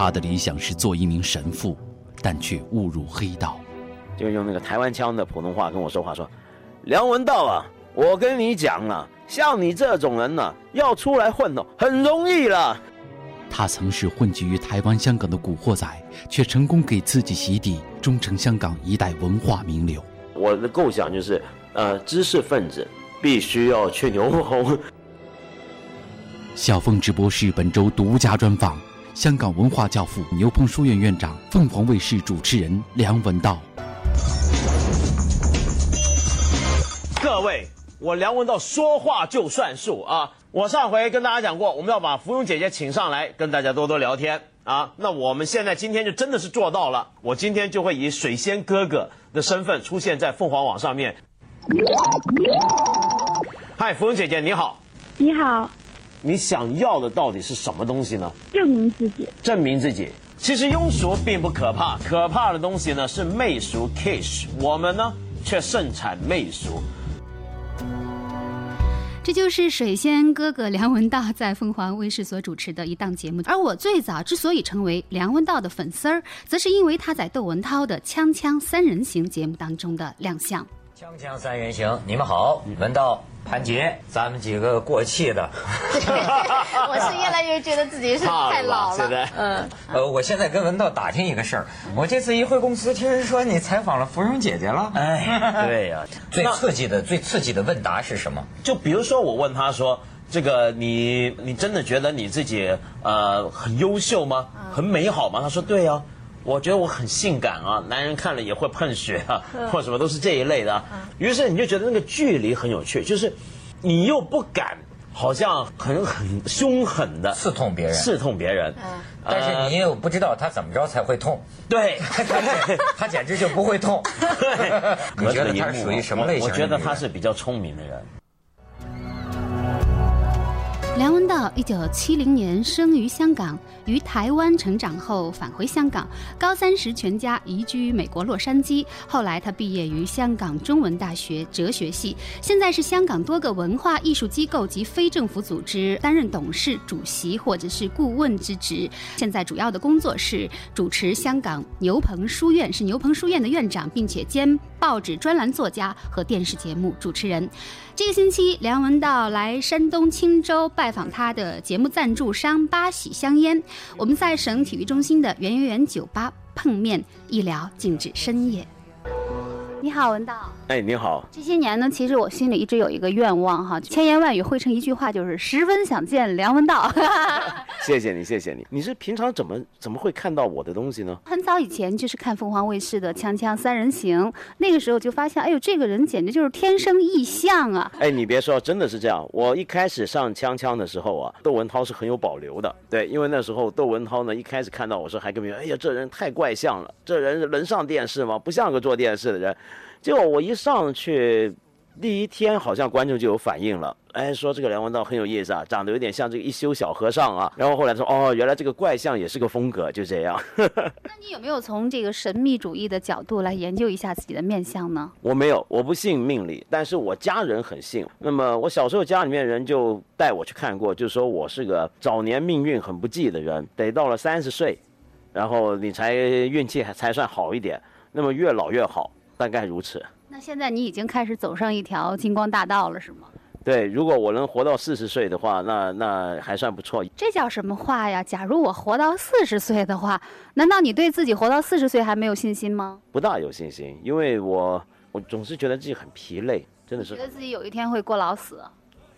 他的理想是做一名神父，但却误入黑道。就用那个台湾腔的普通话跟我说话，说：“梁文道啊，我跟你讲啊，像你这种人呢，要出来混哦，很容易了。”他曾是混迹于台湾、香港的古惑仔，却成功给自己洗底，终成香港一代文化名流。我的构想就是，呃，知识分子必须要去牛红。小凤直播室本周独家专访香港文化教父牛棚书院院长、凤凰卫视主持人梁文道。各位，我梁文道说话就算数啊！我上回跟大家讲过，我们要把芙蓉姐姐请上来跟大家多多聊天啊。那我们现在今天就真的是做到了，我今天就会以水仙哥哥的身份出现在凤凰网上面。嗨，芙蓉姐姐你好，你好，你想要的到底是什么东西呢？证明自己，证明自己。其实庸俗并不可怕，可怕的东西呢是媚俗 kiss，我们呢却盛产媚俗。这就是水仙哥哥梁文道在凤凰卫视所主持的一档节目，而我最早之所以成为梁文道的粉丝儿，则是因为他在窦文涛的《锵锵三人行》节目当中的亮相。锵锵三人行，你们好，文道、潘杰，咱们几个过气的。我是越来越觉得自己是太老了。嗯，呃，我现在跟文道打听一个事儿，我这次一回公司，听人说你采访了芙蓉姐姐了。哎，对呀，最刺激的、最刺激的问答是什么？就比如说，我问他说：“这个你，你真的觉得你自己呃很优秀吗？很美好吗？”他说：“对呀。”我觉得我很性感啊，男人看了也会喷血啊，或什么都是这一类的。于是你就觉得那个距离很有趣，就是你又不敢，好像很很凶狠的刺痛别人，刺痛别人。但是你又不知道他怎么着才会痛。对，他简直就不会痛。你觉得他属于什么类型？我觉得他是比较聪明的人。梁文道一九七零年生于香港，于台湾成长后返回香港。高三时全家移居美国洛杉矶。后来他毕业于香港中文大学哲学系，现在是香港多个文化艺术机构及非政府组织担任董事、主席或者是顾问之职。现在主要的工作是主持香港牛棚书院，是牛棚书院的院长，并且兼报纸专栏作家和电视节目主持人。这个星期，梁文道来山东青州拜访他的节目赞助商八喜香烟。我们在省体育中心的圆圆圆酒吧碰面，一聊竟至深夜。你好，文道。哎，你好。这些年呢，其实我心里一直有一个愿望哈，千言万语汇成一句话，就是十分想见梁文道。谢谢你，谢谢你。你是平常怎么怎么会看到我的东西呢？很早以前就是看凤凰卫视的《锵锵三人行》，那个时候就发现，哎呦，这个人简直就是天生异象啊！哎，你别说，真的是这样。我一开始上《锵锵》的时候啊，窦文涛是很有保留的。对，因为那时候窦文涛呢，一开始看到我说还跟别人，哎呀，这人太怪相了，这人能上电视吗？不像个做电视的人。结果我一上去，第一天好像观众就有反应了，哎，说这个梁文道很有意思啊，长得有点像这个一休小和尚啊。然后后来说，哦，原来这个怪象也是个风格，就这样。那你有没有从这个神秘主义的角度来研究一下自己的面相呢？我没有，我不信命理，但是我家人很信。那么我小时候家里面人就带我去看过，就说我是个早年命运很不济的人，得到了三十岁，然后你才运气还才算好一点。那么越老越好。大概如此。那现在你已经开始走上一条金光大道了，是吗？对，如果我能活到四十岁的话，那那还算不错。这叫什么话呀？假如我活到四十岁的话，难道你对自己活到四十岁还没有信心吗？不大有信心，因为我我总是觉得自己很疲累，真的是。觉得自己有一天会过劳死。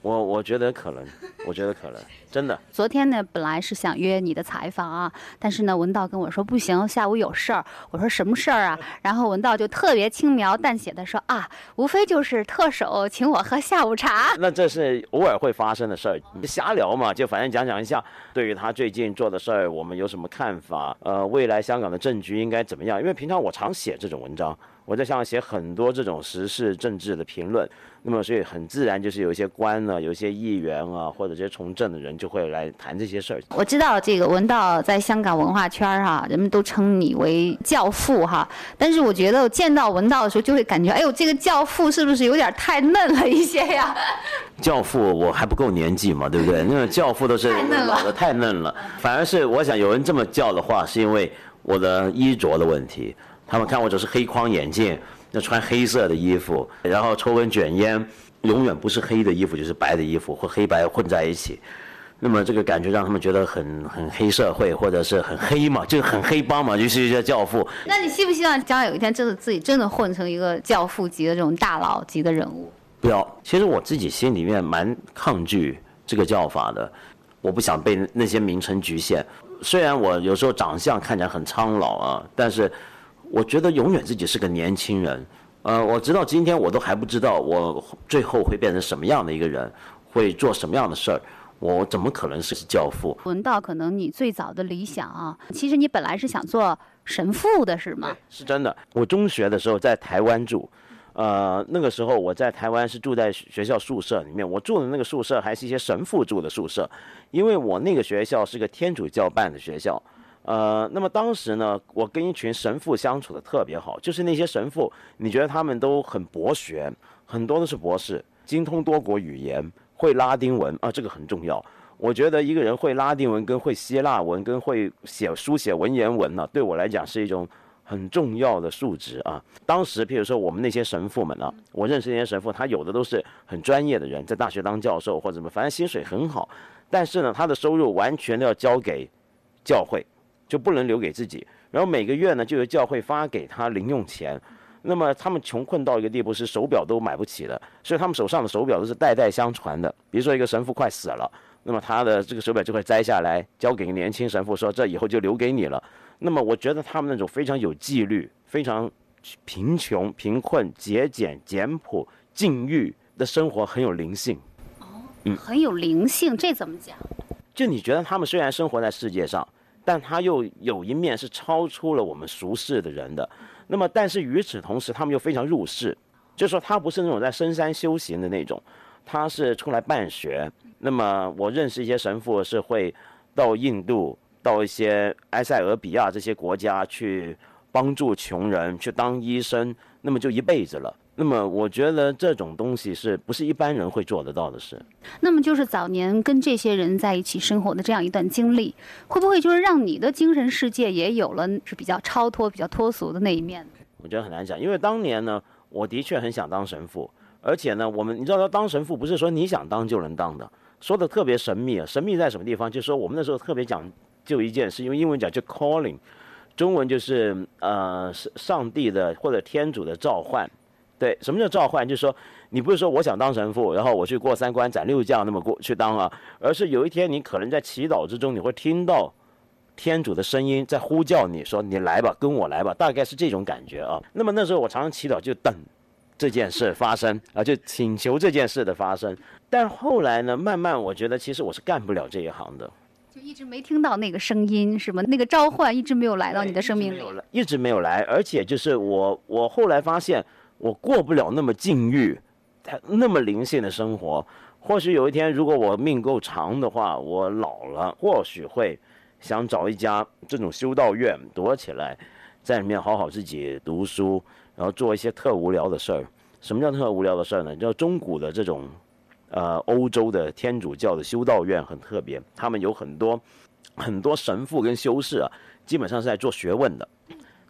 我我觉得可能，我觉得可能，真的。昨天呢，本来是想约你的采访啊，但是呢，文道跟我说不行，下午有事儿。我说什么事儿啊？然后文道就特别轻描淡写的说啊，无非就是特首请我喝下午茶。那这是偶尔会发生的事儿，瞎聊嘛，就反正讲讲一下，对于他最近做的事儿，我们有什么看法？呃，未来香港的政局应该怎么样？因为平常我常写这种文章。我在香港写很多这种时事政治的评论，那么所以很自然就是有一些官呢，有一些议员啊，或者这些从政的人就会来谈这些事儿。我知道这个文道在香港文化圈儿哈，人们都称你为教父哈。但是我觉得见到文道的时候，就会感觉，哎呦，这个教父是不是有点太嫩了一些呀？教父我还不够年纪嘛，对不对？那个教父都是太嫩了老的太嫩了，反而是我想有人这么叫的话，是因为我的衣着的问题。他们看我只是黑框眼镜，那穿黑色的衣服，然后抽根卷烟，永远不是黑的衣服就是白的衣服，或黑白混在一起。那么这个感觉让他们觉得很很黑社会，或者是很黑嘛，就是很黑帮嘛，就是一些教父。那你希不希望将来有一天真的自己真的混成一个教父级的这种大佬级的人物？不要，其实我自己心里面蛮抗拒这个叫法的，我不想被那些名称局限。虽然我有时候长相看起来很苍老啊，但是我觉得永远自己是个年轻人。呃，我直到今天我都还不知道我最后会变成什么样的一个人，会做什么样的事儿，我怎么可能是教父？文道，可能你最早的理想啊，其实你本来是想做神父的，是吗？是真的。我中学的时候在台湾住，呃，那个时候我在台湾是住在学校宿舍里面，我住的那个宿舍还是一些神父住的宿舍，因为我那个学校是个天主教办的学校。呃，那么当时呢，我跟一群神父相处的特别好，就是那些神父，你觉得他们都很博学，很多都是博士，精通多国语言，会拉丁文啊，这个很重要。我觉得一个人会拉丁文、跟会希腊文、跟会写书写文言文呢、对我来讲是一种很重要的素质啊。当时，譬如说我们那些神父们呢，我认识那些神父，他有的都是很专业的人，在大学当教授或者什么，反正薪水很好，但是呢，他的收入完全都要交给教会。就不能留给自己，然后每个月呢，就由教会发给他零用钱。那么他们穷困到一个地步，是手表都买不起的，所以他们手上的手表都是代代相传的。比如说一个神父快死了，那么他的这个手表就会摘下来交给年轻神父，说这以后就留给你了。那么我觉得他们那种非常有纪律、非常贫穷、贫困、节俭、简朴、禁欲的生活很有灵性。哦嗯很有灵性，这怎么讲？就你觉得他们虽然生活在世界上，但他又有一面是超出了我们俗世的人的。那么，但是与此同时，他们又非常入世，就是说他不是那种在深山修行的那种，他是出来办学。那么，我认识一些神父是会到印度、到一些埃塞俄比亚这些国家去帮助穷人，去当医生，那么就一辈子了。那么，我觉得这种东西是不是一般人会做得到的事？那么就是早年跟这些人在一起生活的这样一段经历，会不会就是让你的精神世界也有了是比较超脱、比较脱俗的那一面？我觉得很难讲，因为当年呢，我的确很想当神父，而且呢，我们你知道，当神父不是说你想当就能当的，说的特别神秘啊。神秘在什么地方？就是说我们那时候特别讲究一件事，因为英文讲就 calling，中文就是呃是上帝的或者天主的召唤。对，什么叫召唤？就是说你不是说我想当神父，然后我去过三关斩六将那么过去当啊，而是有一天你可能在祈祷之中，你会听到天主的声音在呼叫你说你来吧，跟我来吧，大概是这种感觉啊。那么那时候我常常祈祷，就等这件事发生啊，就请求这件事的发生。但后来呢，慢慢我觉得其实我是干不了这一行的，就一直没听到那个声音，是吗？那个召唤一直没有来到你的生命里一直没。有来，一直没有来，而且就是我我后来发现我过不了那么禁欲，他那么灵性的生活。或许有一天，如果我命够长的话，我老了，或许会想找一家这种修道院躲起来，在里面好好自己读书，然后做一些特无聊的事儿。什么叫特无聊的事儿呢？叫中古的这种，呃，欧洲的天主教的修道院很特别，他们有很多很多神父跟修士啊，基本上是在做学问的，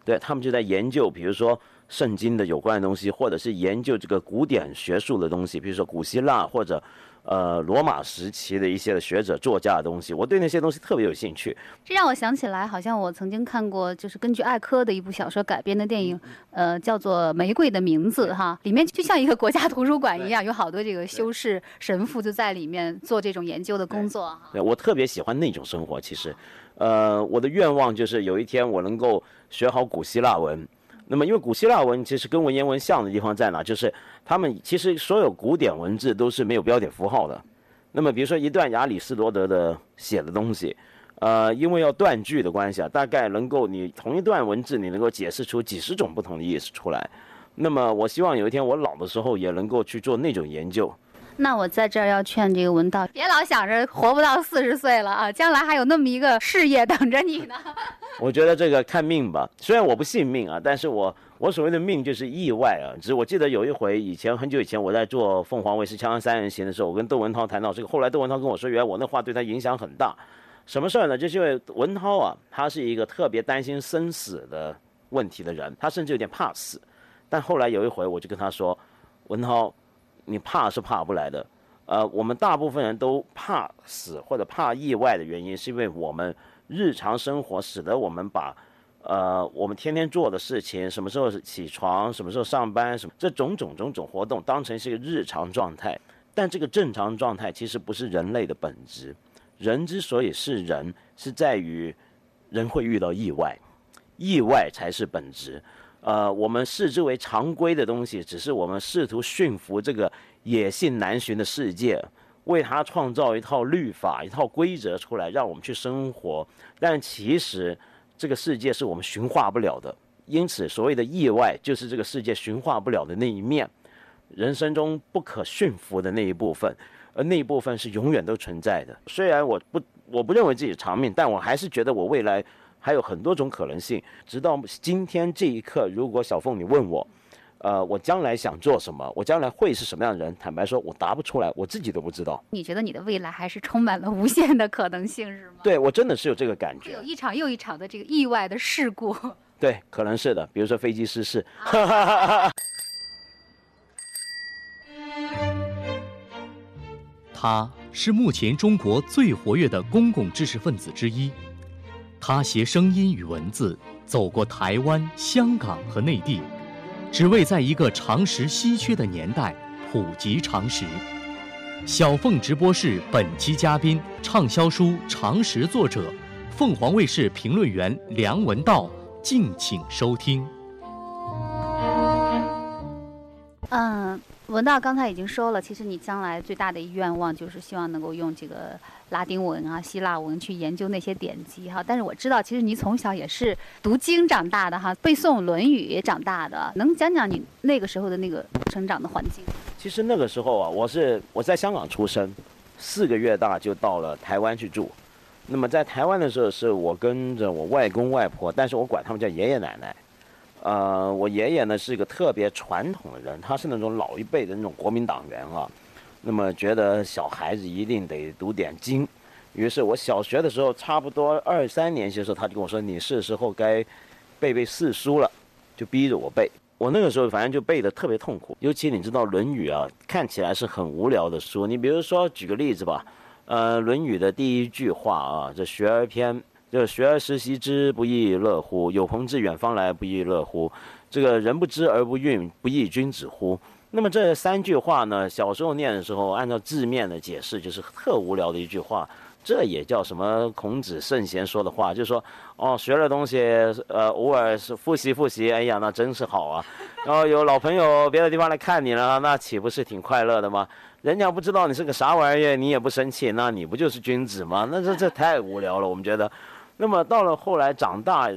对他们就在研究，比如说圣经的有关的东西，或者是研究这个古典学术的东西，比如说古希腊或者呃罗马时期的一些学者作家的东西，我对那些东西特别有兴趣。这让我想起来，好像我曾经看过，就是根据艾科的一部小说改编的电影，呃，叫做《玫瑰的名字》哈，里面就像一个国家图书馆一样，有好多这个修士、神父就在里面做这种研究的工作哈。对我特别喜欢那种生活。其实，呃，我的愿望就是有一天我能够学好古希腊文。那么，因为古希腊文其实跟文言文像的地方在哪？就是他们其实所有古典文字都是没有标点符号的。那么，比如说一段亚里士多德的写的东西，呃，因为要断句的关系啊，大概能够你同一段文字你能够解释出几十种不同的意思出来。那么我希望有一天我老的时候也能够去做那种研究。那我在这儿要劝这个文道，别老想着活不到四十岁了啊，将来还有那么一个事业等着你呢。我觉得这个看命吧，虽然我不信命啊，但是我我所谓的命就是意外啊。只是我记得有一回以前很久以前我在做凤凰卫视《锵锵三人行》的时候，我跟窦文涛谈到这个，后来窦文涛跟我说，原来我那话对他影响很大。什么事儿呢？就是因为文涛啊，他是一个特别担心生死的问题的人，他甚至有点怕死。但后来有一回，我就跟他说，文涛。你怕是怕不来的，呃，我们大部分人都怕死或者怕意外的原因，是因为我们日常生活使得我们把，呃，我们天天做的事情，什么时候起床，什么时候上班，什么这种种种种活动当成是一个日常状态。但这个正常状态其实不是人类的本质。人之所以是人，是在于人会遇到意外，意外才是本质。呃，我们视之为常规的东西，只是我们试图驯服这个野性难寻的世界，为它创造一套律法、一套规则出来，让我们去生活。但其实这个世界是我们驯化不了的，因此所谓的意外，就是这个世界驯化不了的那一面，人生中不可驯服的那一部分，而那一部分是永远都存在的。虽然我不我不认为自己长命，但我还是觉得我未来。还有很多种可能性，直到今天这一刻，如果小凤你问我，呃，我将来想做什么，我将来会是什么样的人？坦白说，我答不出来，我自己都不知道。你觉得你的未来还是充满了无限的可能性，是吗？对，我真的是有这个感觉。有一场又一场的这个意外的事故。对，可能是的，比如说飞机失事。他是目前中国最活跃的公共知识分子之一。他携声音与文字走过台湾、香港和内地，只为在一个常识稀缺的年代普及常识。小凤直播室本期嘉宾，畅销书《常识》作者，凤凰卫视评论员梁文道，敬请收听。嗯，文道刚才已经说了，其实你将来最大的愿望就是希望能够用这个。拉丁文啊，希腊文去研究那些典籍哈，但是我知道，其实你从小也是读经长大的哈，背诵《论语》长大的，能讲讲你那个时候的那个成长的环境？其实那个时候啊，我是我在香港出生，四个月大就到了台湾去住。那么在台湾的时候，是我跟着我外公外婆，但是我管他们叫爷爷奶奶。呃，我爷爷呢是一个特别传统的人，他是那种老一辈的那种国民党员啊。那么觉得小孩子一定得读点经，于是我小学的时候，差不多二三年级的时候，他就跟我说：“你是时候该背背四书了。”就逼着我背。我那个时候反正就背得特别痛苦，尤其你知道《论语》啊，看起来是很无聊的书。你比如说举个例子吧，呃，《论语》的第一句话啊，这“学而篇”，这“学而时习之，不亦乐乎？有朋自远方来，不亦乐乎？这个人不知而不愠，不亦君子乎？那么这三句话呢？小时候念的时候，按照字面的解释，就是特无聊的一句话。这也叫什么？孔子圣贤说的话，就是说，哦，学了东西，呃，偶尔是复习复习，哎呀，那真是好啊。然后有老朋友别的地方来看你了，那岂不是挺快乐的吗？人家不知道你是个啥玩意儿，你也不生气，那你不就是君子吗？那这这太无聊了，我们觉得。那么到了后来长大，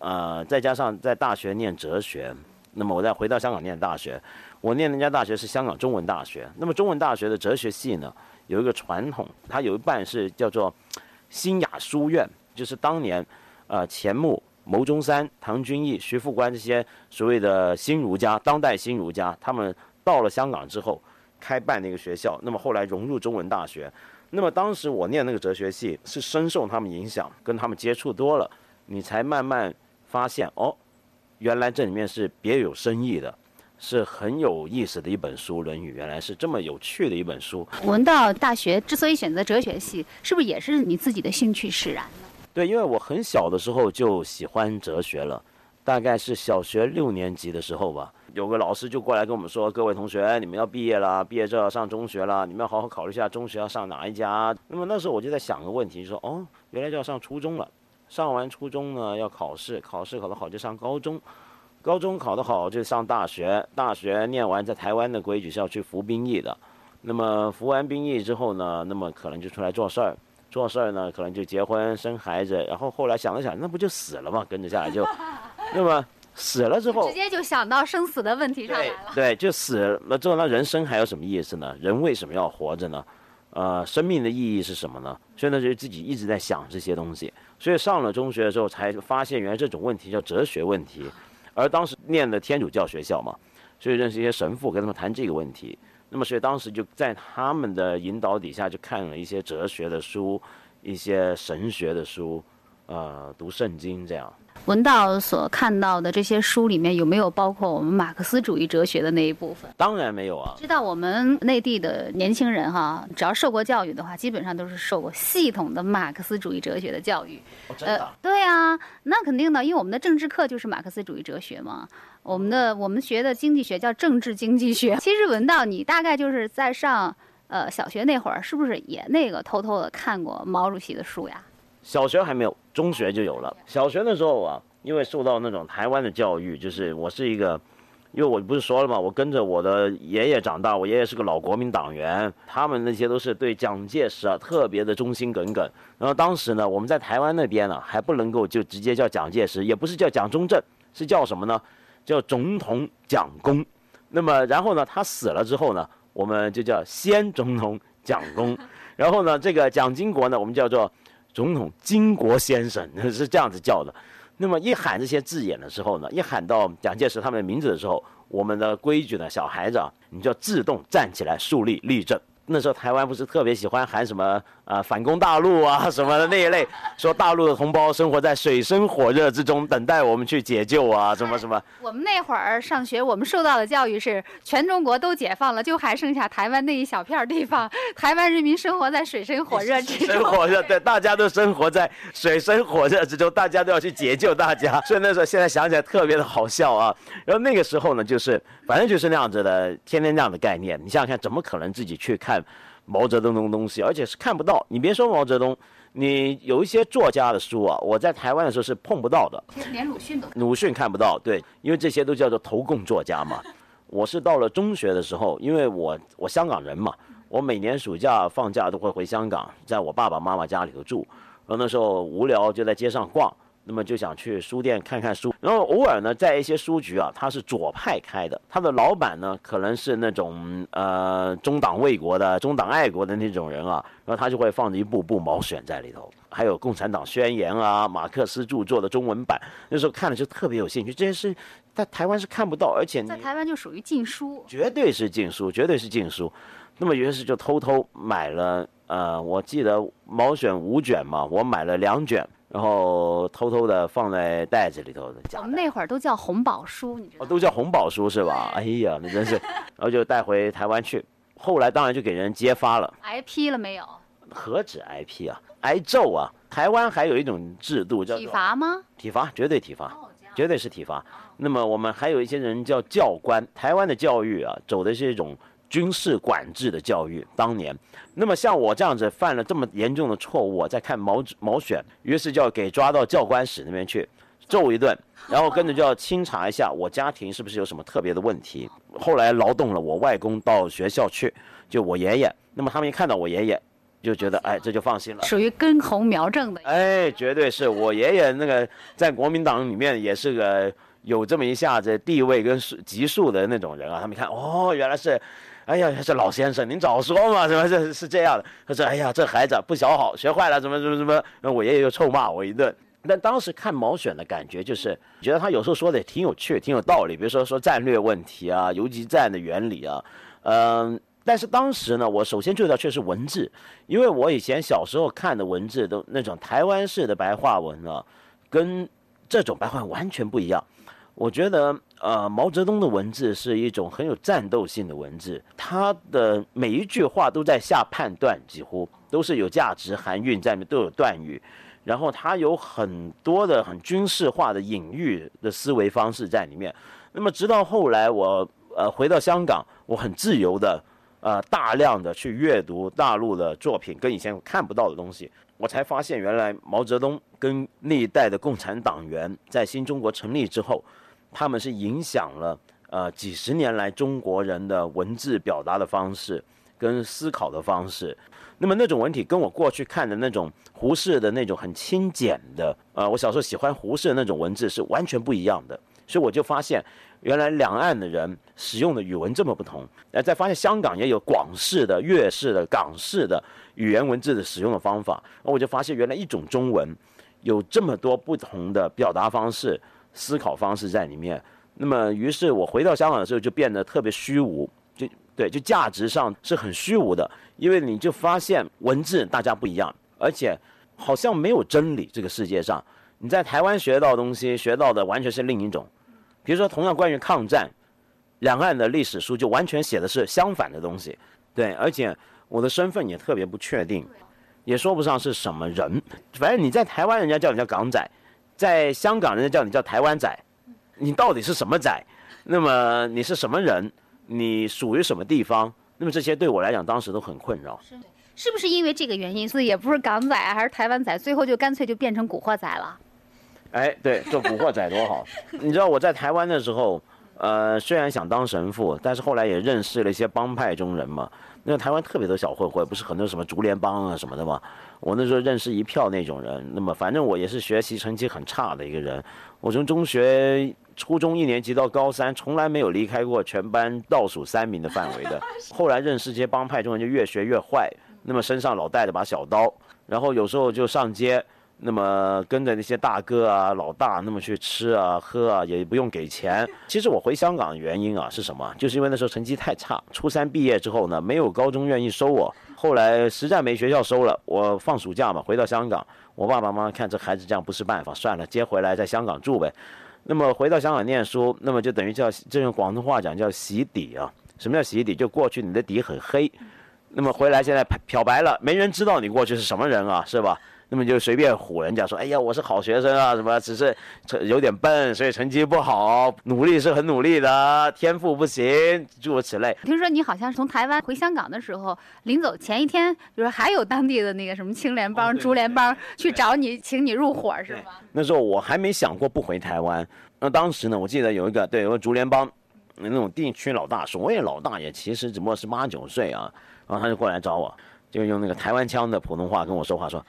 呃，再加上在大学念哲学，那么我再回到香港念大学。我念那家大学是香港中文大学，那么中文大学的哲学系呢，有一个传统，它有一半是叫做新雅书院，就是当年，呃，钱穆、牟中山、唐君毅、徐复观这些所谓的新儒家，当代新儒家，他们到了香港之后开办那个学校，那么后来融入中文大学，那么当时我念那个哲学系是深受他们影响，跟他们接触多了，你才慢慢发现哦，原来这里面是别有深意的。是很有意思的一本书，《论语》原来是这么有趣的一本书。文道大学之所以选择哲学系，是不是也是你自己的兴趣使然呢？对，因为我很小的时候就喜欢哲学了，大概是小学六年级的时候吧。有个老师就过来跟我们说：“各位同学，你们要毕业了，毕业之后要上中学了，你们要好好考虑一下中学要上哪一家。”那么那时候我就在想个问题，就说：“哦，原来就要上初中了，上完初中呢要考试，考试考得好就上高中。”高中考得好就上大学，大学念完在台湾的规矩是要去服兵役的，那么服完兵役之后呢，那么可能就出来做事儿，做事儿呢，可能就结婚生孩子，然后后来想了想，那不就死了吗？跟着下来就，那么死了之后直，接就想到生死的问题上来对了。对，就死了之后，那人生还有什么意思呢？人为什么要活着呢？呃，生命的意义是什么呢？所以呢，就自己一直在想这些东西。所以上了中学的时候，才发现原来这种问题叫哲学问题。而当时念的天主教学校嘛，所以认识一些神父，跟他们谈这个问题。那么，所以当时就在他们的引导底下，就看了一些哲学的书，一些神学的书，呃，读圣经这样。文道所看到的这些书里面有没有包括我们马克思主义哲学的那一部分？当然没有啊，知道我们内地的年轻人哈，只要受过教育的话，基本上都是受过系统的马克思主义哲学的教育。哦真的啊、对啊，那肯定的，因为我们的政治课就是马克思主义哲学嘛。我们的我们学的经济学叫政治经济学。其实文道，你大概就是在上呃小学那会儿，是不是也那个偷偷的看过毛主席的书呀？小学还没有，中学就有了。小学的时候啊，因为受到那种台湾的教育，就是我是一个，因为我不是说了嘛，我跟着我的爷爷长大，我爷爷是个老国民党员，他们那些都是对蒋介石啊特别的忠心耿耿。然后当时呢，我们在台湾那边呢、还不能够就直接叫蒋介石，也不是叫蒋中正，是叫什么呢？叫总统蒋公。那么然后呢，他死了之后呢，我们就叫先总统蒋公。然后呢，这个蒋经国呢，我们叫做总统金国先生，是这样子叫的。那么一喊这些字眼的时候呢，一喊到蒋介石他们的名字的时候，我们的规矩呢，小孩子啊，你就要自动站起来树立立正。那时候台湾不是特别喜欢喊什么呃反攻大陆啊什么的那一类，说大陆的同胞生活在水深火热之中，等待我们去解救啊什么什么。我们那会儿上学，我们受到的教育是全中国都解放了，就还剩下台湾那一小片儿地方，台湾人民生活在水深火热之中。生火热，对，大家都生活在水深火热之中，大家都要去解救大家，所以那时候现在想起来特别的好笑啊。然后那个时候呢，就是反正就是那样子的，天天那样的概念。你想想看，怎么可能自己去看毛泽东的东西，而且是看不到？你别说毛泽东，你有一些作家的书啊，我在台湾的时候是碰不到的。连 鲁迅都鲁迅看不到，对，因为这些都叫做投共作家嘛。我是到了中学的时候，因为我我香港人嘛，我每年暑假放假都会回香港，在我爸爸妈妈家里头住。然后那时候无聊就在街上逛，那么就想去书店看看书。然后偶尔呢，在一些书局啊，它是左派开的，他的老板呢可能是那种呃中党卫国的、中党爱国的那种人啊，然后他就会放着一部部毛选在里头，还有《共产党宣言》啊、马克思著作的中文版，那时候看了就特别有兴趣。这些是在台湾是看不到，而且在台湾就属于禁书。绝对是禁书，绝对是禁书。那么于是就偷偷买了，呃，我记得毛选五卷嘛，我买了两卷，然后偷偷的放在袋子里头的我们那会儿都叫红宝书，你知道哦，都叫红宝书是吧？哎呀，那真是，然后就带回台湾去。后来当然就给人揭发了，挨批了没有？何止挨批啊，挨揍啊！台湾还有一种制度叫体罚吗？体罚，绝对体罚，绝对是体罚。那么我们还有一些人叫教官，台湾的教育啊，走的是一种军事管制的教育。当年，那么像我这样子犯了这么严重的错误，我在看毛毛选，于是就要给抓到教官室那边去。揍一顿，然后跟着就要清查一下我家庭是不是有什么特别的问题。后来劳动了我外公到学校去，就我爷爷。那么他们一看到我爷爷，就觉得哎，这就放心了。属于根红苗正的。哎，绝对是我爷爷那个在国民党里面也是个有这么一下子地位跟数级数的那种人啊。他们一看，哦，原来是，哎呀，这老先生，您早说嘛，什么是是这样的？他说，哎呀，这孩子不学好，学坏了，怎么怎么怎么？那我爷爷就臭骂我一顿。但当时看毛选的感觉就是，觉得他有时候说的也挺有趣，挺有道理。比如说说战略问题啊，游击战的原理啊，嗯、但是当时呢，我首先注意到却是文字，因为我以前小时候看的文字都那种台湾式的白话文啊，跟这种白话文完全不一样。我觉得，呃，毛泽东的文字是一种很有战斗性的文字，他的每一句话都在下判断，几乎都是有价值含韵在里面，都有断语。然后他有很多的很军事化的隐喻的思维方式在里面。那么直到后来我呃回到香港，我很自由的呃大量的去阅读大陆的作品，跟以前看不到的东西，我才发现原来毛泽东跟那一代的共产党员在新中国成立之后，他们是影响了呃几十年来中国人的文字表达的方式，跟思考的方式。那么那种文体跟我过去看的那种胡适的那种很清简的，呃，我小时候喜欢胡适的那种文字是完全不一样的。所以我就发现，原来两岸的人使用的语文这么不同。呃，再发现香港也有广式的、粤式的、港式的语言文字的使用的方法。那我就发现，原来一种中文有这么多不同的表达方式、思考方式在里面。那么，于是我回到香港的时候，就变得特别虚无。就对，就价值上是很虚无的，因为你就发现文字大家不一样，而且好像没有真理。这个世界上，你在台湾学到的东西，学到的完全是另一种。比如说，同样关于抗战，两岸的历史书就完全写的是相反的东西。对，而且我的身份也特别不确定，也说不上是什么人。反正你在台湾，人家叫你叫港仔；在香港，人家叫你叫台湾仔。你到底是什么仔？那么你是什么人？你属于什么地方？那么这些对我来讲，当时都很困扰。是是不是因为这个原因，所以也不是港仔还是台湾仔，最后就干脆就变成古惑仔了？哎，对，做古惑仔多好！你知道我在台湾的时候，呃，虽然想当神父，但是后来也认识了一些帮派中人嘛。那台湾特别多小混混，不是很多什么竹联帮啊什么的嘛。我那时候认识一票那种人。那么反正我也是学习成绩很差的一个人。我从中学初中一年级到高三，从来没有离开过全班倒数三名的范围的。后来认识这些帮派中人，就越学越坏。那么身上老带着把小刀，然后有时候就上街。那么跟着那些大哥啊、老大，那么去吃啊、喝啊，也不用给钱。其实我回香港的原因啊是什么？就是因为那时候成绩太差，初三毕业之后呢，没有高中愿意收我。后来实在没学校收了，我放暑假嘛，回到香港。我爸爸妈妈看这孩子这样不是办法，算了，接回来在香港住呗。那么回到香港念书，那么就等于叫，这用广东话讲叫洗底啊。什么叫洗底？就过去你的底很黑，那么回来现在漂白了，没人知道你过去是什么人啊，是吧？那么就随便唬人家说，哎呀，我是好学生啊，什么只是成有点笨，所以成绩不好，努力是很努力的，天赋不行，诸如此类。听说你好像是从台湾回香港的时候，临走前一天，就是还有当地的那个什么青联帮、竹联帮去找你，请你入伙，是吗？那时候我还没想过不回台湾。那当时呢，我记得有一个对，有个竹联帮那种地区老大，所谓老大也其实只不过是八九岁啊，然后他就过来找我，就用那个台湾腔的普通话跟我说话，说。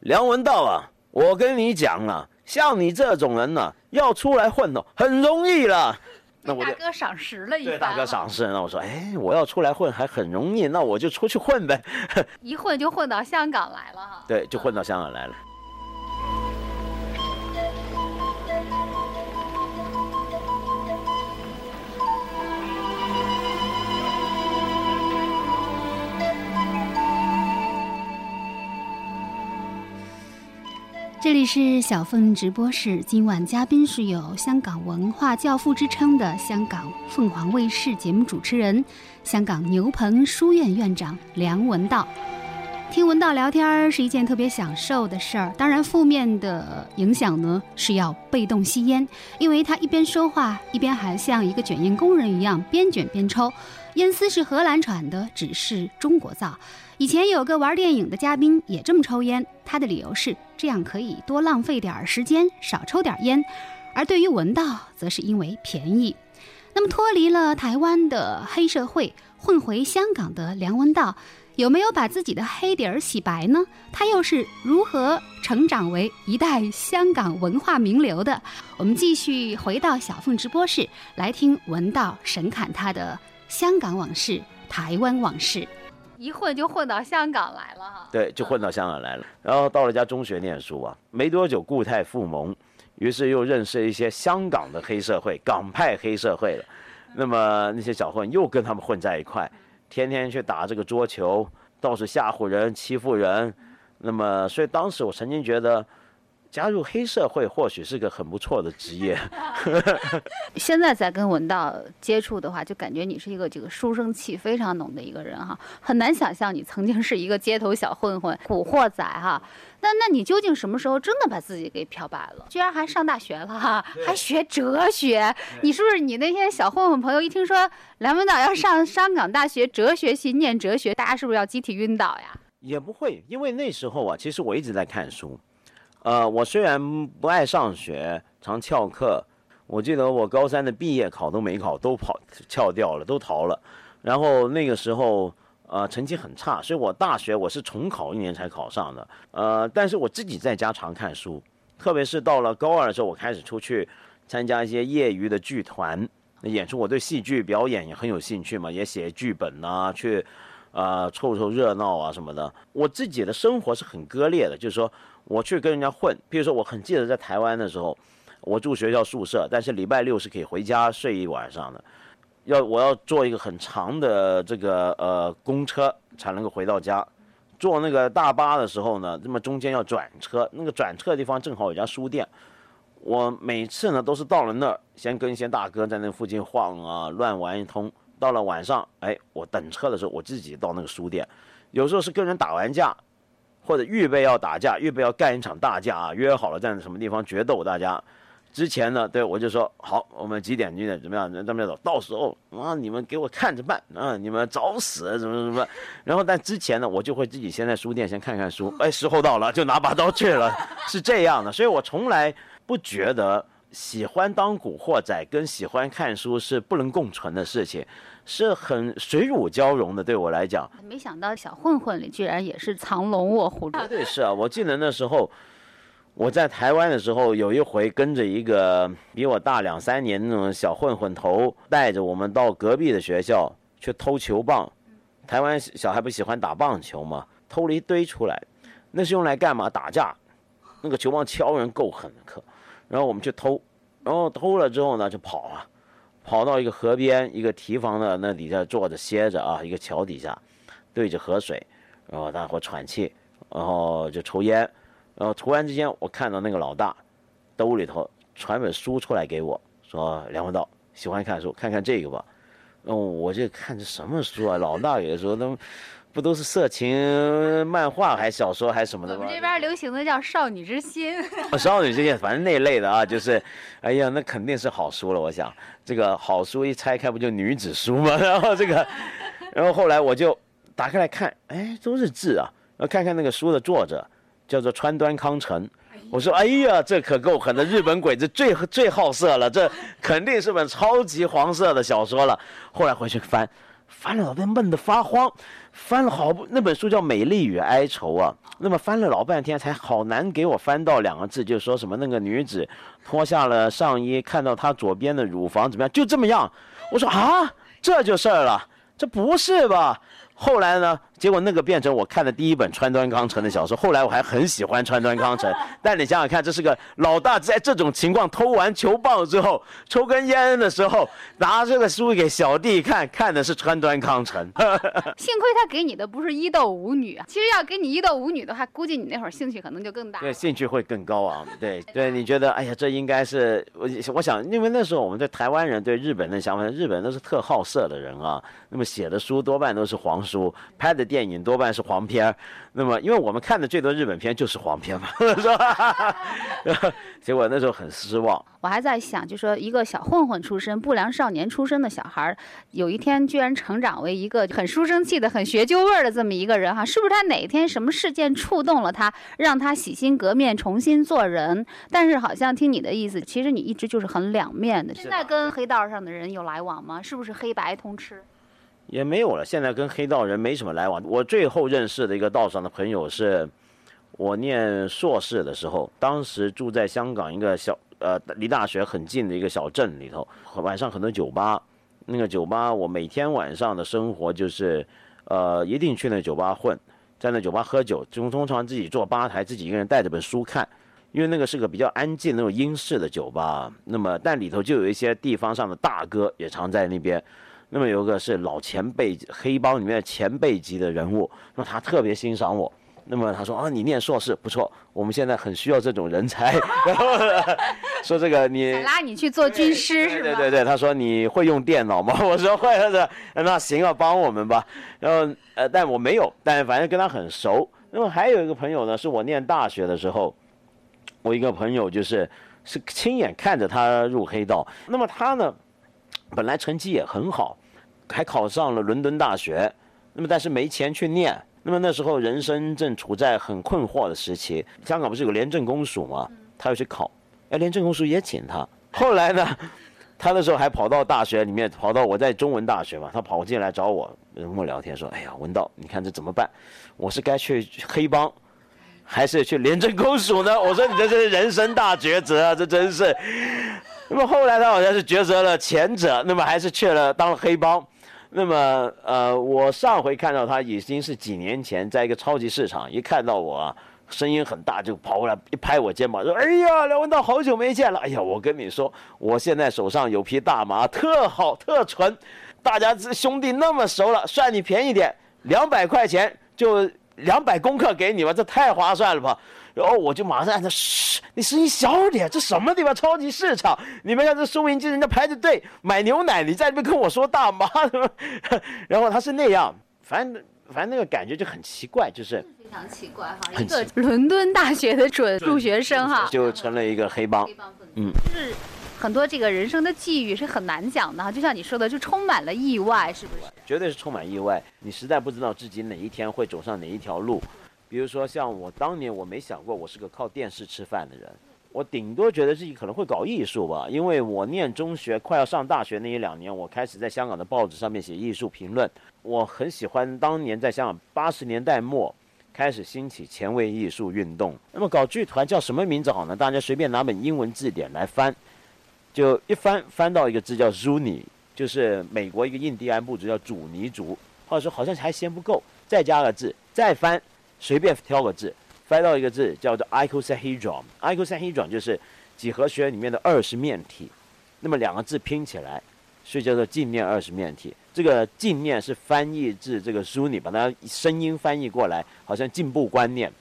梁文道啊，我跟你讲啊，像你这种人呢，要出来混哦，很容易了。那我大哥赏识了一番。大哥赏识，那我说，哎，我要出来混还很容易，那我就出去混呗。一混就混到香港来了哈。对，就混到香港来了。这里是小凤直播室，今晚嘉宾是有香港文化教父之称的香港凤凰卫视节目主持人、香港牛棚书院院长梁文道。听文道聊天是一件特别享受的事儿，当然负面的影响呢是要被动吸烟，因为他一边说话一边还像一个卷烟工人一样边卷边抽，烟丝是荷兰产的，只是中国造。以前有个玩电影的嘉宾也这么抽烟，他的理由是这样可以多浪费点时间，少抽点烟。而对于文道，则是因为便宜。那么脱离了台湾的黑社会，混回香港的梁文道，有没有把自己的黑底儿洗白呢？他又是如何成长为一代香港文化名流的？我们继续回到小凤直播室，来听文道神侃他的香港往事、台湾往事。一混就混到香港来了哈，对，就混到香港来了。然后到了家中学念书啊，没多久固态复萌，于是又认识一些香港的黑社会、港派黑社会了。那么那些小混又跟他们混在一块，天天去打这个桌球，到处吓唬人、欺负人。那么，所以当时我曾经觉得。加入黑社会或许是个很不错的职业。现在在跟文道接触的话，就感觉你是一个这个书生气非常浓的一个人哈，很难想象你曾经是一个街头小混混、古惑仔哈。那那你究竟什么时候真的把自己给漂白了？居然还上大学了哈，还学哲学？你是不是你那些小混混朋友一听说梁文道要上香港大学哲学系念哲学，大家是不是要集体晕倒呀？也不会，因为那时候啊，其实我一直在看书。呃，我虽然不爱上学，常翘课。我记得我高三的毕业考都没考，都跑翘掉了，都逃了。然后那个时候，呃，成绩很差，所以我大学我是重考一年才考上的。呃，但是我自己在家常看书，特别是到了高二的时候，我开始出去参加一些业余的剧团演出。我对戏剧表演也很有兴趣嘛，也写剧本呐，去呃凑凑热闹啊什么的。我自己的生活是很割裂的，就是说我去跟人家混。比如说，我很记得在台湾的时候，我住学校宿舍，但是礼拜六是可以回家睡一晚上的。要我要坐一个很长的这个呃公车才能够回到家，坐那个大巴的时候呢，那么中间要转车，那个转车的地方正好有家书店，我每次呢都是到了那儿，先跟一些大哥在那附近晃啊乱玩一通，到了晚上，哎，我等车的时候我自己到那个书店，有时候是跟人打完架，或者预备要打架，预备要干一场大架啊，约好了在什么地方决斗大家。之前呢，对我就说好，我们几点几点怎么样？怎么样走？到时候啊，你们给我看着办啊，你们找死怎么怎么？然后但之前呢，我就会自己先在书店先看看书，哎，时候到了就拿把刀去了，是这样的。所以我从来不觉得喜欢当古惑仔跟喜欢看书是不能共存的事情，是很水乳交融的。对我来讲，没想到小混混里居然也是藏龙卧虎。对，是啊，我记得那时候。我在台湾的时候，有一回跟着一个比我大两三年那种小混混头，带着我们到隔壁的学校去偷球棒。台湾小孩不喜欢打棒球吗？偷了一堆出来，那是用来干嘛？打架。那个球棒敲人够狠的，可。然后我们去偷，然后偷了之后呢，就跑啊，跑到一个河边，一个堤防的那底下坐着歇着啊，一个桥底下，对着河水，然后大伙喘气，然后就抽烟。然后突然之间，我看到那个老大兜里头传本书出来给我，说：“梁文道喜欢看书，看看这个吧。”嗯，我这看这什么书啊？老大爷说：“都不都是色情漫画，还小说，还什么的吗？”我们这边流行的叫少女之心。少女之心，反正那类的啊，就是，哎呀，那肯定是好书了。我想，这个好书一拆开，不就女子书吗？然后这个，然后后来我就打开来看，哎，都是字啊。然后看看那个书的作者。叫做川端康成，我说哎呀，这可够狠的，日本鬼子最 最好色了，这肯定是本超级黄色的小说了。后来回去翻，翻了老半天闷得发慌，翻了好不那本书叫《美丽与哀愁》啊，那么翻了老半天才好难给我翻到两个字，就说什么那个女子脱下了上衣，看到她左边的乳房怎么样，就这么样。我说啊，这就事儿了，这不是吧？后来呢？结果那个变成我看的第一本川端康成的小说。后来我还很喜欢川端康成，但你想想看，这是个老大在这种情况偷完球棒之后，抽根烟的时候，拿这个书给小弟看，看的是川端康成。幸亏他给你的不是一斗舞女啊！其实要给你一斗舞女的话，估计你那会儿兴趣可能就更大。对，兴趣会更高昂。对对，你觉得，哎呀，这应该是我我想，因为那时候我们对台湾人对日本的想法，日本都是特好色的人啊，那么写的书多半都是黄。书拍的电影多半是黄片那么因为我们看的最多日本片就是黄片嘛，是吧？结果那时候很失望。我还在想，就说一个小混混出身、不良少年出身的小孩，有一天居然成长为一个很书生气的、很学究味儿的这么一个人哈，是不是他哪天什么事件触动了他，让他洗心革面、重新做人？但是好像听你的意思，其实你一直就是很两面的。现在跟黑道上的人有来往吗？是不是黑白通吃？也没有了，现在跟黑道人没什么来往。我最后认识的一个道上的朋友，是我念硕士的时候，当时住在香港一个小呃离大学很近的一个小镇里头，晚上很多酒吧，那个酒吧我每天晚上的生活就是，呃一定去那酒吧混，在那酒吧喝酒，就通常自己坐吧台，自己一个人带着本书看，因为那个是个比较安静那种英式的酒吧，那么但里头就有一些地方上的大哥也常在那边。那么有一个是老前辈，黑帮里面的前辈级的人物，那么他特别欣赏我。那么他说啊，你念硕士不错，我们现在很需要这种人才。然 后说这个你拉你去做军师是吧？对对对，他说你会用电脑吗？我说会。他说那行啊，帮我们吧。然后呃，但我没有，但反正跟他很熟。那么还有一个朋友呢，是我念大学的时候，我一个朋友就是是亲眼看着他入黑道。那么他呢？本来成绩也很好，还考上了伦敦大学，那么但是没钱去念。那么那时候人生正处在很困惑的时期，香港不是有廉政公署吗？他要去考，哎，廉政公署也请他。后来呢，他那时候还跑到大学里面，跑到我在中文大学嘛，他跑进来找我，跟我聊天说：“哎呀，文道，你看这怎么办？我是该去黑帮，还是去廉政公署呢？”我说：“你这是人生大抉择啊，这真是。” 那么后来他好像是抉择了前者，那么还是去了当了黑帮。那么呃，我上回看到他已经是几年前，在一个超级市场，一看到我，声音很大，就跑过来一拍我肩膀，说：“哎呀，梁文道，好久没见了！哎呀，我跟你说，我现在手上有匹大马，特好特纯，大家这兄弟那么熟了，算你便宜点，两百块钱就两百公克给你吧，这太划算了吧。”然后我就马上按他嘘，你声音小点，这什么地方？超级市场，你们看这收银机，人家排着队买牛奶，你在那边跟我说大妈，然后他是那样，反正反正那个感觉就很奇怪，就是非常奇怪哈，一个伦敦大学的准入学生哈，就成了一个黑帮，嗯，就是很多这个人生的际遇是很难讲的哈，就像你说的，就充满了意外，是不是？绝对是充满意外，你实在不知道自己哪一天会走上哪一条路。比如说，像我当年，我没想过我是个靠电视吃饭的人，我顶多觉得自己可能会搞艺术吧。因为我念中学，快要上大学那一两年，我开始在香港的报纸上面写艺术评论。我很喜欢当年在香港八十年代末开始兴起前卫艺术运动。那么搞剧团叫什么名字好呢？大家随便拿本英文字典来翻，就一翻翻到一个字叫 Zuni，就是美国一个印第安部族叫祖尼族。或者说好像还嫌不够，再加个字，再翻。随便挑个字，翻到一个字叫做 icosahedron。icosahedron 就是几何学里面的二十面体。那么两个字拼起来，所以叫做镜面二十面体。这个镜面是翻译自这个书里，把它声音翻译过来，好像进步观念。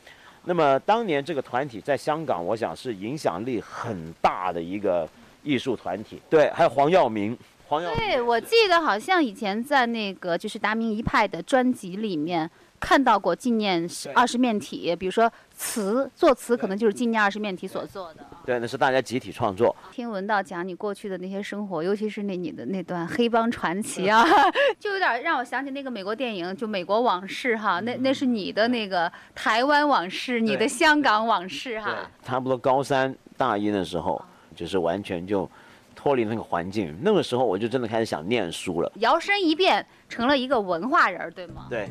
那么当年这个团体在香港，我想是影响力很大的一个艺术团体。对，还有黄耀明。黄耀明。对，我记得好像以前在那个就是达明一派的专辑里面。看到过纪念二十面体，比如说词作词，可能就是纪念二十面体所做的。对，那是大家集体创作。听文道讲你过去的那些生活，尤其是那你的那段黑帮传奇啊，就有点让我想起那个美国电影，就《美国往事》哈，那那是你的那个台湾往事，你的香港往事哈。差不多高三大一的时候，就是完全就。脱离那个环境，那个时候我就真的开始想念书了。摇身一变成了一个文化人，对吗？对。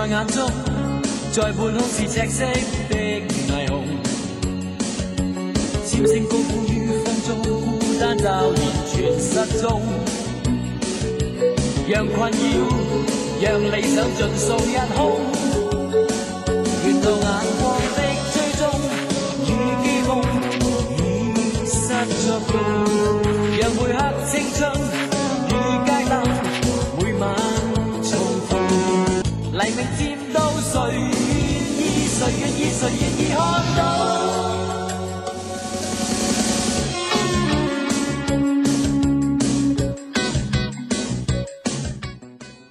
在眼中，在半空是赤色的霓虹，尖声高呼于风中，孤单骤然全失踪，让困扰，让理想尽数一空，沿途眼光的追踪，与寄梦已失作谁愿意？谁愿意？谁愿意看到？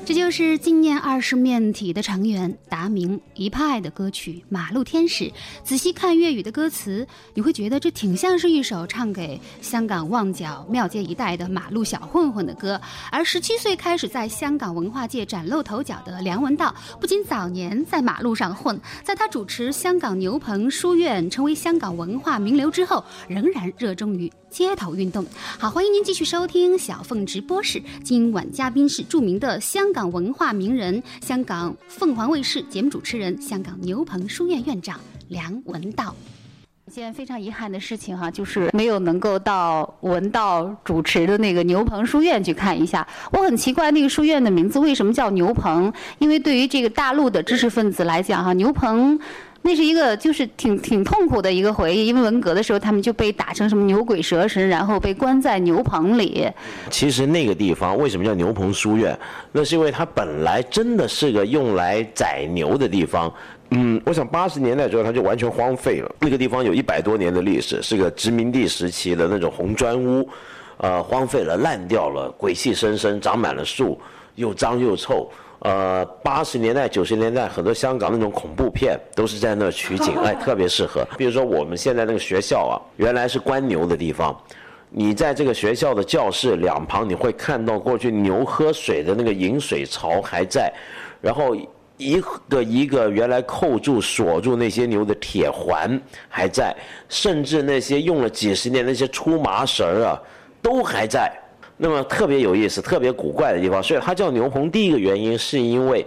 这就是纪念二十面体的成员达明一派的歌曲《马路天使》。仔细看粤语的歌词，你会觉得这挺像是一首唱给香港旺角庙街一带的马路小混混的歌。而十七岁开始在香港文化界崭露头角的梁文道，不仅早年在马路上混，在他主持香港牛棚书院，成为香港文化名流之后，仍然热衷于。街头运动，好，欢迎您继续收听小凤直播室。今晚嘉宾是著名的香港文化名人、香港凤凰卫视节目主持人、香港牛棚书院院长梁文道。一件非常遗憾的事情哈，就是没有能够到文道主持的那个牛棚书院去看一下。我很奇怪，那个书院的名字为什么叫牛棚？因为对于这个大陆的知识分子来讲哈，牛棚。那是一个就是挺挺痛苦的一个回忆，因为文革的时候他们就被打成什么牛鬼蛇神，然后被关在牛棚里。其实那个地方为什么叫牛棚书院？那是因为它本来真的是个用来宰牛的地方。嗯，我想八十年代之后它就完全荒废了。那个地方有一百多年的历史，是个殖民地时期的那种红砖屋，呃，荒废了、烂掉了，鬼气森森，长满了树，又脏又臭。呃，八十年代、九十年代很多香港那种恐怖片都是在那取景，哎，特别适合。比如说我们现在那个学校啊，原来是关牛的地方。你在这个学校的教室两旁，你会看到过去牛喝水的那个饮水槽还在，然后一个一个原来扣住锁住那些牛的铁环还在，甚至那些用了几十年那些粗麻绳啊都还在。那么特别有意思、特别古怪的地方，所以它叫牛棚。第一个原因是因为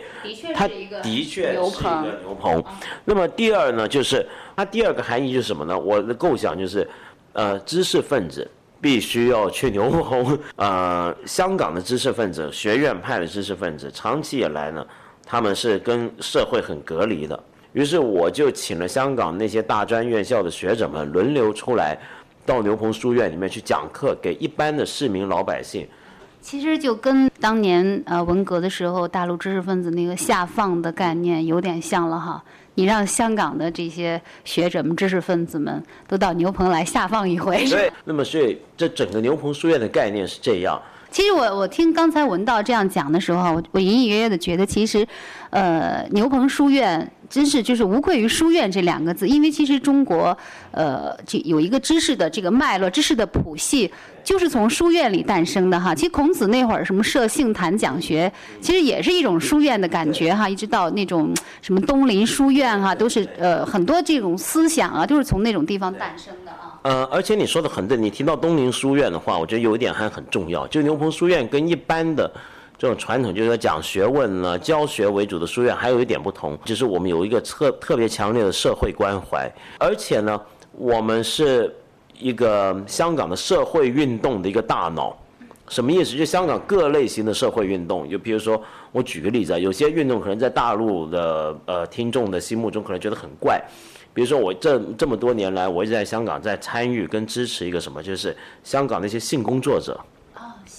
它的确是一个牛棚。那么第二呢，就是它第二个含义就是什么呢？我的构想就是，呃，知识分子。必须要去牛棚。呃，香港的知识分子、学院派的知识分子，长期以来呢，他们是跟社会很隔离的。于是我就请了香港那些大专院校的学者们轮流出来，到牛棚书院里面去讲课，给一般的市民老百姓。其实就跟当年呃文革的时候，大陆知识分子那个下放的概念有点像了哈。你让香港的这些学者们、知识分子们都到牛棚来下放一回。对，那么所以这整个牛棚书院的概念是这样。其实我我听刚才文道这样讲的时候，我我隐隐约约的觉得，其实，呃，牛棚书院真是就是无愧于书院这两个字，因为其实中国，呃，就有一个知识的这个脉络，知识的谱系。就是从书院里诞生的哈，其实孔子那会儿什么设杏坛讲学，其实也是一种书院的感觉哈，一直到那种什么东林书院哈，都是呃很多这种思想啊，都是从那种地方诞生的啊。呃，而且你说的很对，你提到东林书院的话，我觉得有一点还很重要，就牛棚书院跟一般的这种传统就是说讲学问呢、教学为主的书院还有一点不同，就是我们有一个特特别强烈的社会关怀，而且呢，我们是。一个香港的社会运动的一个大脑，什么意思？就香港各类型的社会运动，就比如说，我举个例子啊，有些运动可能在大陆的呃听众的心目中可能觉得很怪，比如说我这这么多年来，我一直在香港在参与跟支持一个什么，就是香港那些性工作者。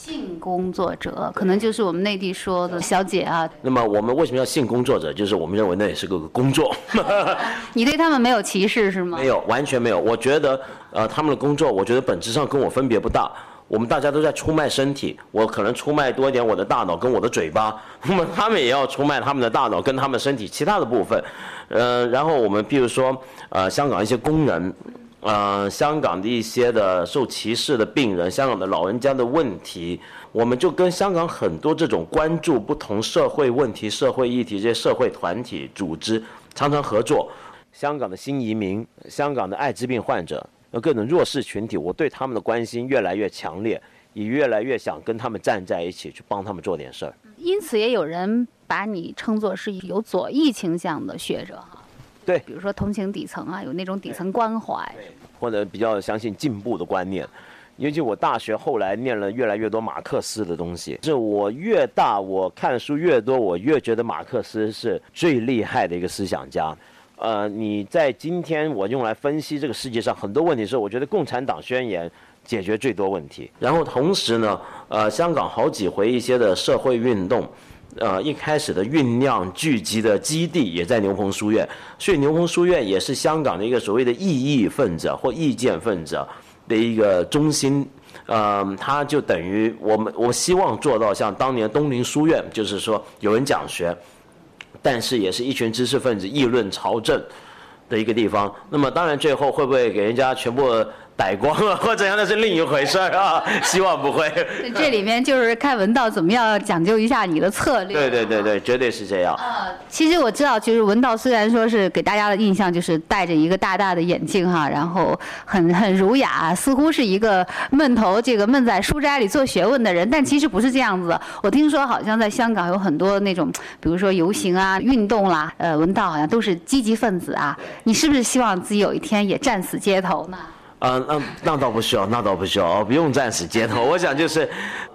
性工作者可能就是我们内地说的小姐啊。那么我们为什么要性工作者？就是我们认为那也是个工作。你对他们没有歧视是吗？没有，完全没有。我觉得，呃，他们的工作，我觉得本质上跟我分别不大。我们大家都在出卖身体，我可能出卖多一点我的大脑跟我的嘴巴，那么他们也要出卖他们的大脑跟他们身体其他的部分。呃，然后我们比如说，呃，香港一些工人。呃，香港的一些的受歧视的病人，香港的老人家的问题，我们就跟香港很多这种关注不同社会问题、社会议题这些社会团体组织常常合作。香港的新移民，香港的艾滋病患者，各种弱势群体，我对他们的关心越来越强烈，也越来越想跟他们站在一起，去帮他们做点事儿。因此，也有人把你称作是有左翼倾向的学者。对，比如说同情底层啊，有那种底层关怀，或者比较相信进步的观念。尤其我大学后来念了越来越多马克思的东西，是我越大我看书越多，我越觉得马克思是最厉害的一个思想家。呃，你在今天我用来分析这个世界上很多问题时候，我觉得《共产党宣言》解决最多问题。然后同时呢，呃，香港好几回一些的社会运动。呃，一开始的酝酿聚集的基地也在牛棚书院，所以牛棚书院也是香港的一个所谓的异议分子或意见分子的一个中心。呃，它就等于我们，我希望做到像当年东林书院，就是说有人讲学，但是也是一群知识分子议论朝政的一个地方。那么当然最后会不会给人家全部？逮光了或怎样那是另一回事儿啊，希望不会。这里面就是看文道怎么样讲究一下你的策略。对对对对，绝对是这样。呃，其实我知道，就是文道虽然说是给大家的印象就是戴着一个大大的眼镜哈，然后很很儒雅，似乎是一个闷头这个闷在书斋里做学问的人，但其实不是这样子。我听说好像在香港有很多那种，比如说游行啊、运动啦，呃，文道好像都是积极分子啊。你是不是希望自己有一天也战死街头呢？嗯，那那倒不需要，那倒不需要，不用战死街头。我想就是，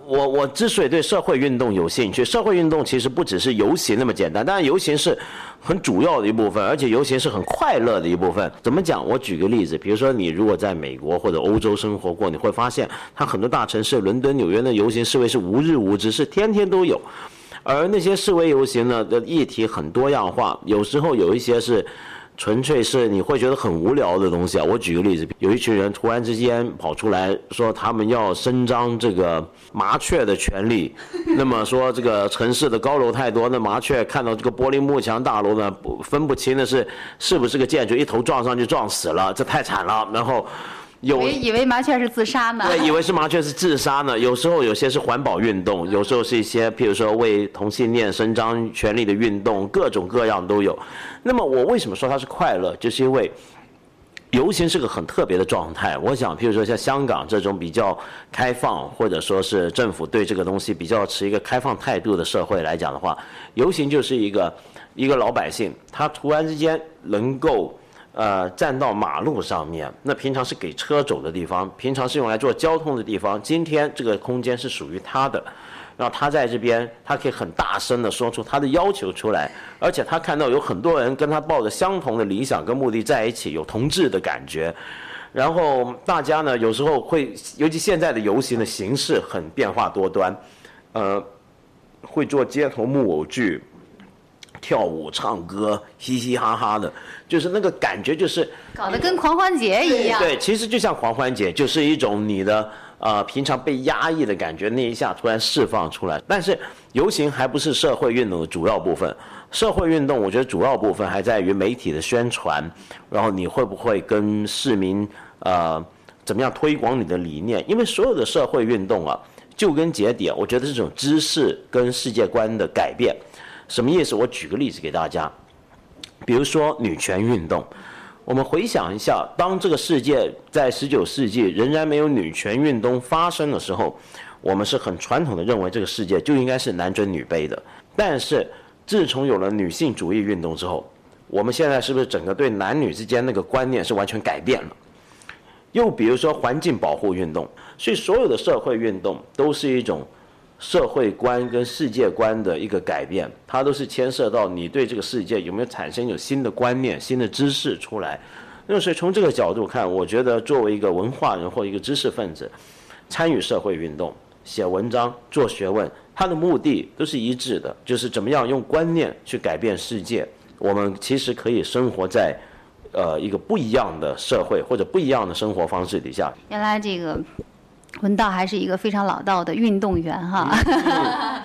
我我之所以对社会运动有兴趣，社会运动其实不只是游行那么简单，当然游行是很主要的一部分，而且游行是很快乐的一部分。怎么讲？我举个例子，比如说你如果在美国或者欧洲生活过，你会发现，它很多大城市，伦敦、纽约的游行示威是无日无之，是天天都有。而那些示威游行呢的议题很多样化，有时候有一些是。纯粹是你会觉得很无聊的东西啊！我举个例子，有一群人突然之间跑出来说他们要伸张这个麻雀的权利，那么说这个城市的高楼太多，那麻雀看到这个玻璃幕墙大楼呢，不分不清的是是不是个建筑，一头撞上去撞死了，这太惨了。然后。有以为以为麻雀是自杀呢？对，以为是麻雀是自杀呢。有时候有些是环保运动，有时候是一些譬如说为同性恋伸张权利的运动，各种各样都有。那么我为什么说它是快乐？就是因为游行是个很特别的状态。我想，譬如说像香港这种比较开放，或者说是政府对这个东西比较持一个开放态度的社会来讲的话，游行就是一个一个老百姓，他突然之间能够。呃，站到马路上面，那平常是给车走的地方，平常是用来做交通的地方。今天这个空间是属于他的，然后他在这边，他可以很大声的说出他的要求出来，而且他看到有很多人跟他抱着相同的理想跟目的在一起，有同志的感觉。然后大家呢，有时候会，尤其现在的游行的形式很变化多端，呃，会做街头木偶剧。跳舞、唱歌，嘻嘻哈哈的，就是那个感觉，就是搞得跟狂欢节一样。对，其实就像狂欢节，就是一种你的呃平常被压抑的感觉，那一下突然释放出来。但是游行还不是社会运动的主要部分，社会运动我觉得主要部分还在于媒体的宣传，然后你会不会跟市民呃怎么样推广你的理念？因为所有的社会运动啊，就根节点，我觉得这种知识跟世界观的改变。什么意思？我举个例子给大家，比如说女权运动，我们回想一下，当这个世界在十九世纪仍然没有女权运动发生的时候，我们是很传统的认为这个世界就应该是男尊女卑的。但是自从有了女性主义运动之后，我们现在是不是整个对男女之间那个观念是完全改变了？又比如说环境保护运动，所以所有的社会运动都是一种。社会观跟世界观的一个改变，它都是牵涉到你对这个世界有没有产生有新的观念、新的知识出来。那所以从这个角度看，我觉得作为一个文化人或一个知识分子，参与社会运动、写文章、做学问，它的目的都是一致的，就是怎么样用观念去改变世界。我们其实可以生活在，呃，一个不一样的社会或者不一样的生活方式底下。原来这个。文道还是一个非常老道的运动员哈，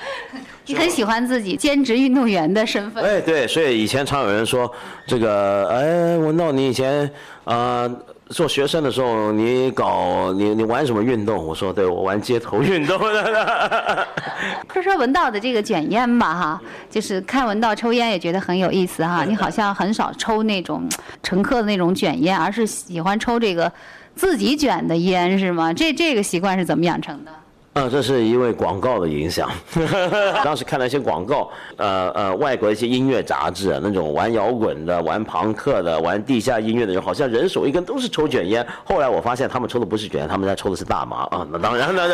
你很喜欢自己兼职运动员的身份。哎，对，所以以前常有人说这个，哎，文道，你以前啊做学生的时候，你搞你你玩什么运动？我说，对我玩街头运动的。说说文道的这个卷烟吧哈，就是看文道抽烟也觉得很有意思哈。你好像很少抽那种乘客的那种卷烟，而是喜欢抽这个。自己卷的烟是吗？这这个习惯是怎么养成的？啊，这是因为广告的影响。当时看了一些广告，呃呃，外国一些音乐杂志，那种玩摇滚的、玩朋克的、玩地下音乐的人，好像人手一根都是抽卷烟。后来我发现他们抽的不是卷烟，他们在抽的是大麻啊。那当然，那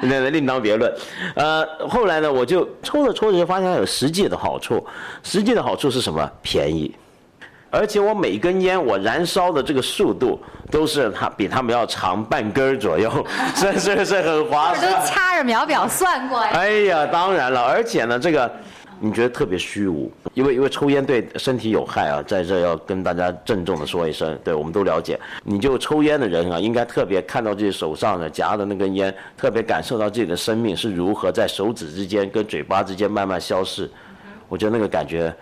那那另当别论。呃，后来呢，我就抽着抽着就发现它有实际的好处。实际的好处是什么？便宜。而且我每根烟我燃烧的这个速度都是它比他们要长半根左右，是是是很划算。都掐着秒表算过呀。哎呀，当然了，而且呢，这个你觉得特别虚无，因为因为抽烟对身体有害啊，在这要跟大家郑重的说一声，对我们都了解。你就抽烟的人啊，应该特别看到自己手上的夹的那根烟，特别感受到自己的生命是如何在手指之间跟嘴巴之间慢慢消逝。我觉得那个感觉。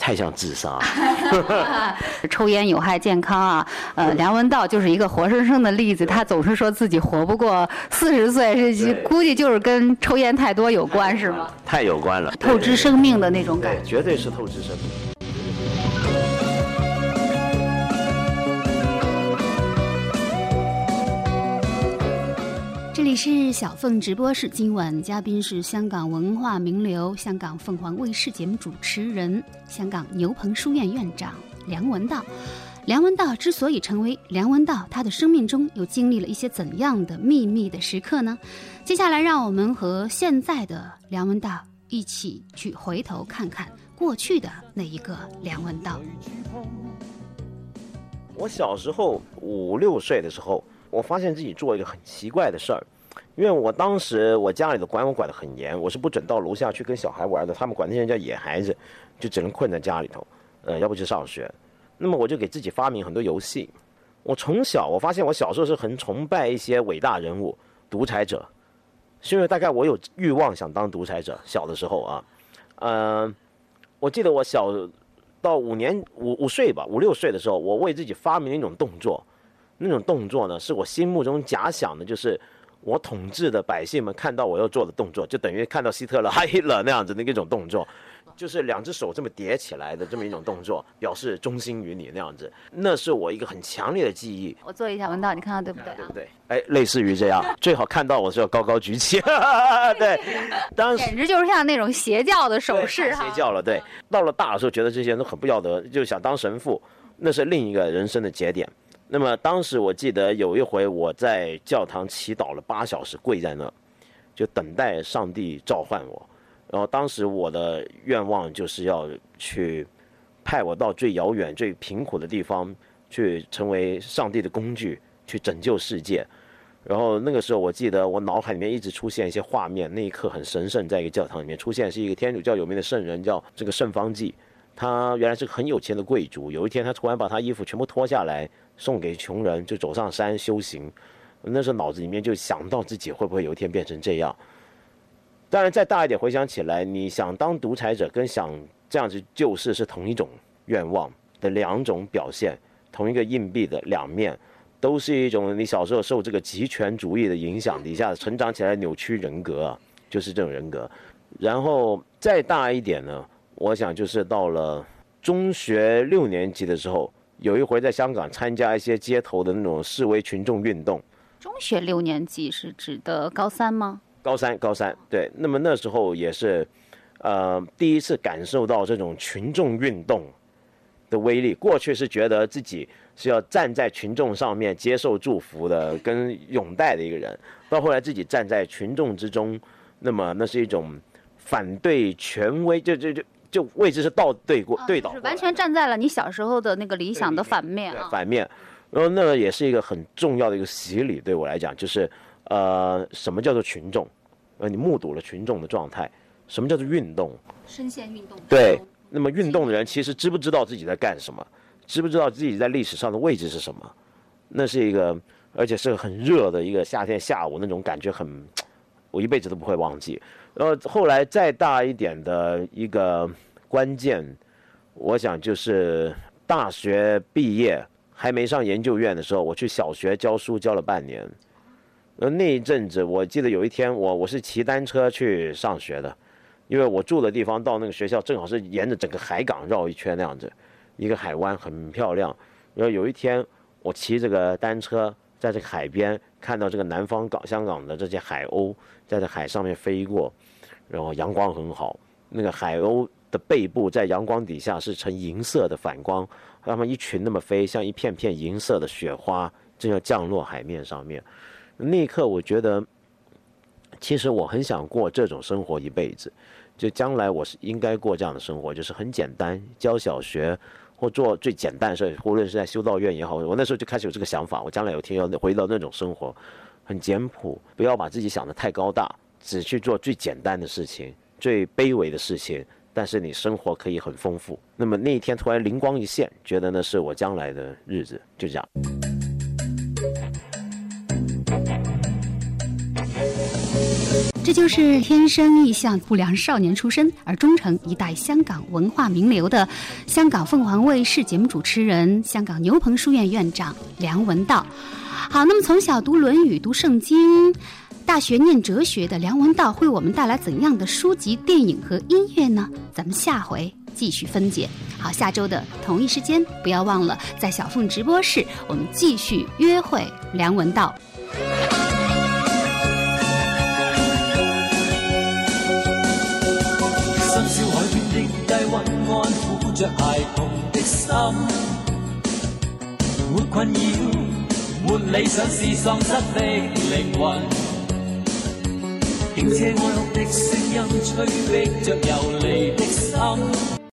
太像自杀，抽烟有害健康啊！呃，梁文道就是一个活生生的例子，他总是说自己活不过四十岁，是估计就是跟抽烟太多有关，是吗？太有关了，透支生命的那种感觉，绝对是透支生命。这里是小凤直播室，今晚嘉宾是香港文化名流、香港凤凰卫视节目主持人、香港牛棚书院院长梁文道。梁文道之所以成为梁文道，他的生命中又经历了一些怎样的秘密的时刻呢？接下来，让我们和现在的梁文道一起去回头看看过去的那一个梁文道。我小时候五六岁的时候。我发现自己做一个很奇怪的事儿，因为我当时我家里的管我管得很严，我是不准到楼下去跟小孩玩的，他们管那些人叫野孩子，就只能困在家里头，呃，要不就上学。那么我就给自己发明很多游戏。我从小我发现我小时候是很崇拜一些伟大人物，独裁者，是因为大概我有欲望想当独裁者。小的时候啊，嗯、我记得我小到五年五五岁吧，五六岁的时候，我为自己发明了一种动作，那种动作呢，是我心目中假想的，就是我统治的百姓们看到我要做的动作，就等于看到希特勒、哈希勒那样子的一种动作，就是两只手这么叠起来的这么一种动作，表示忠心于你那样子。那是我一个很强烈的记忆，我做一下文道，你看到对不对啊对不？对？哎，类似于这样，最好看到我是要高高举起，对，当时简直就是像那种邪教的手势哈。邪教了，对。到了大的时候，觉得这些人都很不要得，就想当神父，那是另一个人生的节点。那么当时我记得有一回我在教堂祈祷了八小时，跪在那，就等待上帝召唤我。然后当时我的愿望就是要去派我到最遥远、最贫苦的地方，去成为上帝的工具，去拯救世界。然后那个时候，我记得我脑海里面一直出现一些画面，那一刻很神圣，在一个教堂里面出现是一个天主教有名的圣人，叫这个圣方济。他原来是个很有钱的贵族，有一天他突然把他衣服全部脱下来送给穷人，就走上山修行。那时候脑子里面就想到自己会不会有一天变成这样。当然，再大一点回想起来，你想当独裁者跟想这样子救世是同一种愿望的两种表现，同一个硬币的两面，都是一种你小时候受这个极权主义的影响底下成长起来扭曲人格啊，就是这种人格。然后再大一点呢，我想就是到了中学六年级的时候，有一回在香港参加一些街头的那种示威群众运动，中学六年级是指的高三吗？高三，高三，对。那么那时候也是，呃，第一次感受到这种群众运动的威力。过去是觉得自己是要站在群众上面接受祝福的、跟拥戴的一个人，到后来自己站在群众之中，那么那是一种反对权威，就就就就位置是倒对过、啊对倒过就是完全站在了你小时候的那个理想的反面啊。对反面。然后那个也是一个很重要的一个洗礼，对我来讲，就是呃，什么叫做群众？呃，你目睹了群众的状态，什么叫做运动？深陷运动对，那么运动的人其实知不知道自己在干什么？知不知道自己在历史上的位置是什么？那是一个，而且是个很热的一个夏天下午，那种感觉很，我一辈子都不会忘记。然后后来再大一点的一个关键，我想就是大学毕业还没上研究院的时候，我去小学教书教了半年。呃，那一阵子，我记得有一天我我是骑单车去上学的，因为我住的地方到那个学校正好是沿着整个海港绕一圈那样子，一个海湾很漂亮。然后有一天我骑这个单车在这个海边，看到这个南方港香港的这些海鸥在这海上面飞过，然后阳光很好，那个海鸥的背部在阳光底下是呈银色的反光，它们一群那么飞，像一片片银色的雪花正要降落海面上面。那一刻，我觉得，其实我很想过这种生活一辈子，就将来我是应该过这样的生活，就是很简单，教小学或做最简单的事，无论是在修道院也好，我那时候就开始有这个想法，我将来有天要回到那种生活，很简朴，不要把自己想得太高大，只去做最简单的事情，最卑微的事情。但是你生活可以很丰富。那么那一天突然灵光一现，觉得那是我将来的日子，就这样。这就是天生异象不良少年出身，而终成一代香港文化名流的香港凤凰卫视节目主持人、香港牛棚书院院长梁文道。好，那么从小读《论语》、读圣经，大学念哲学的梁文道，为我们带来怎样的书籍、电影和音乐呢？咱们下回继续分解。好，下周的同一时间，不要忘了在小凤直播室，我们继续约会梁文道。着孩童的心。沒困擾，沒理想是喪失的靈魂。輕車安樂的聲音，催逼着遊離的心。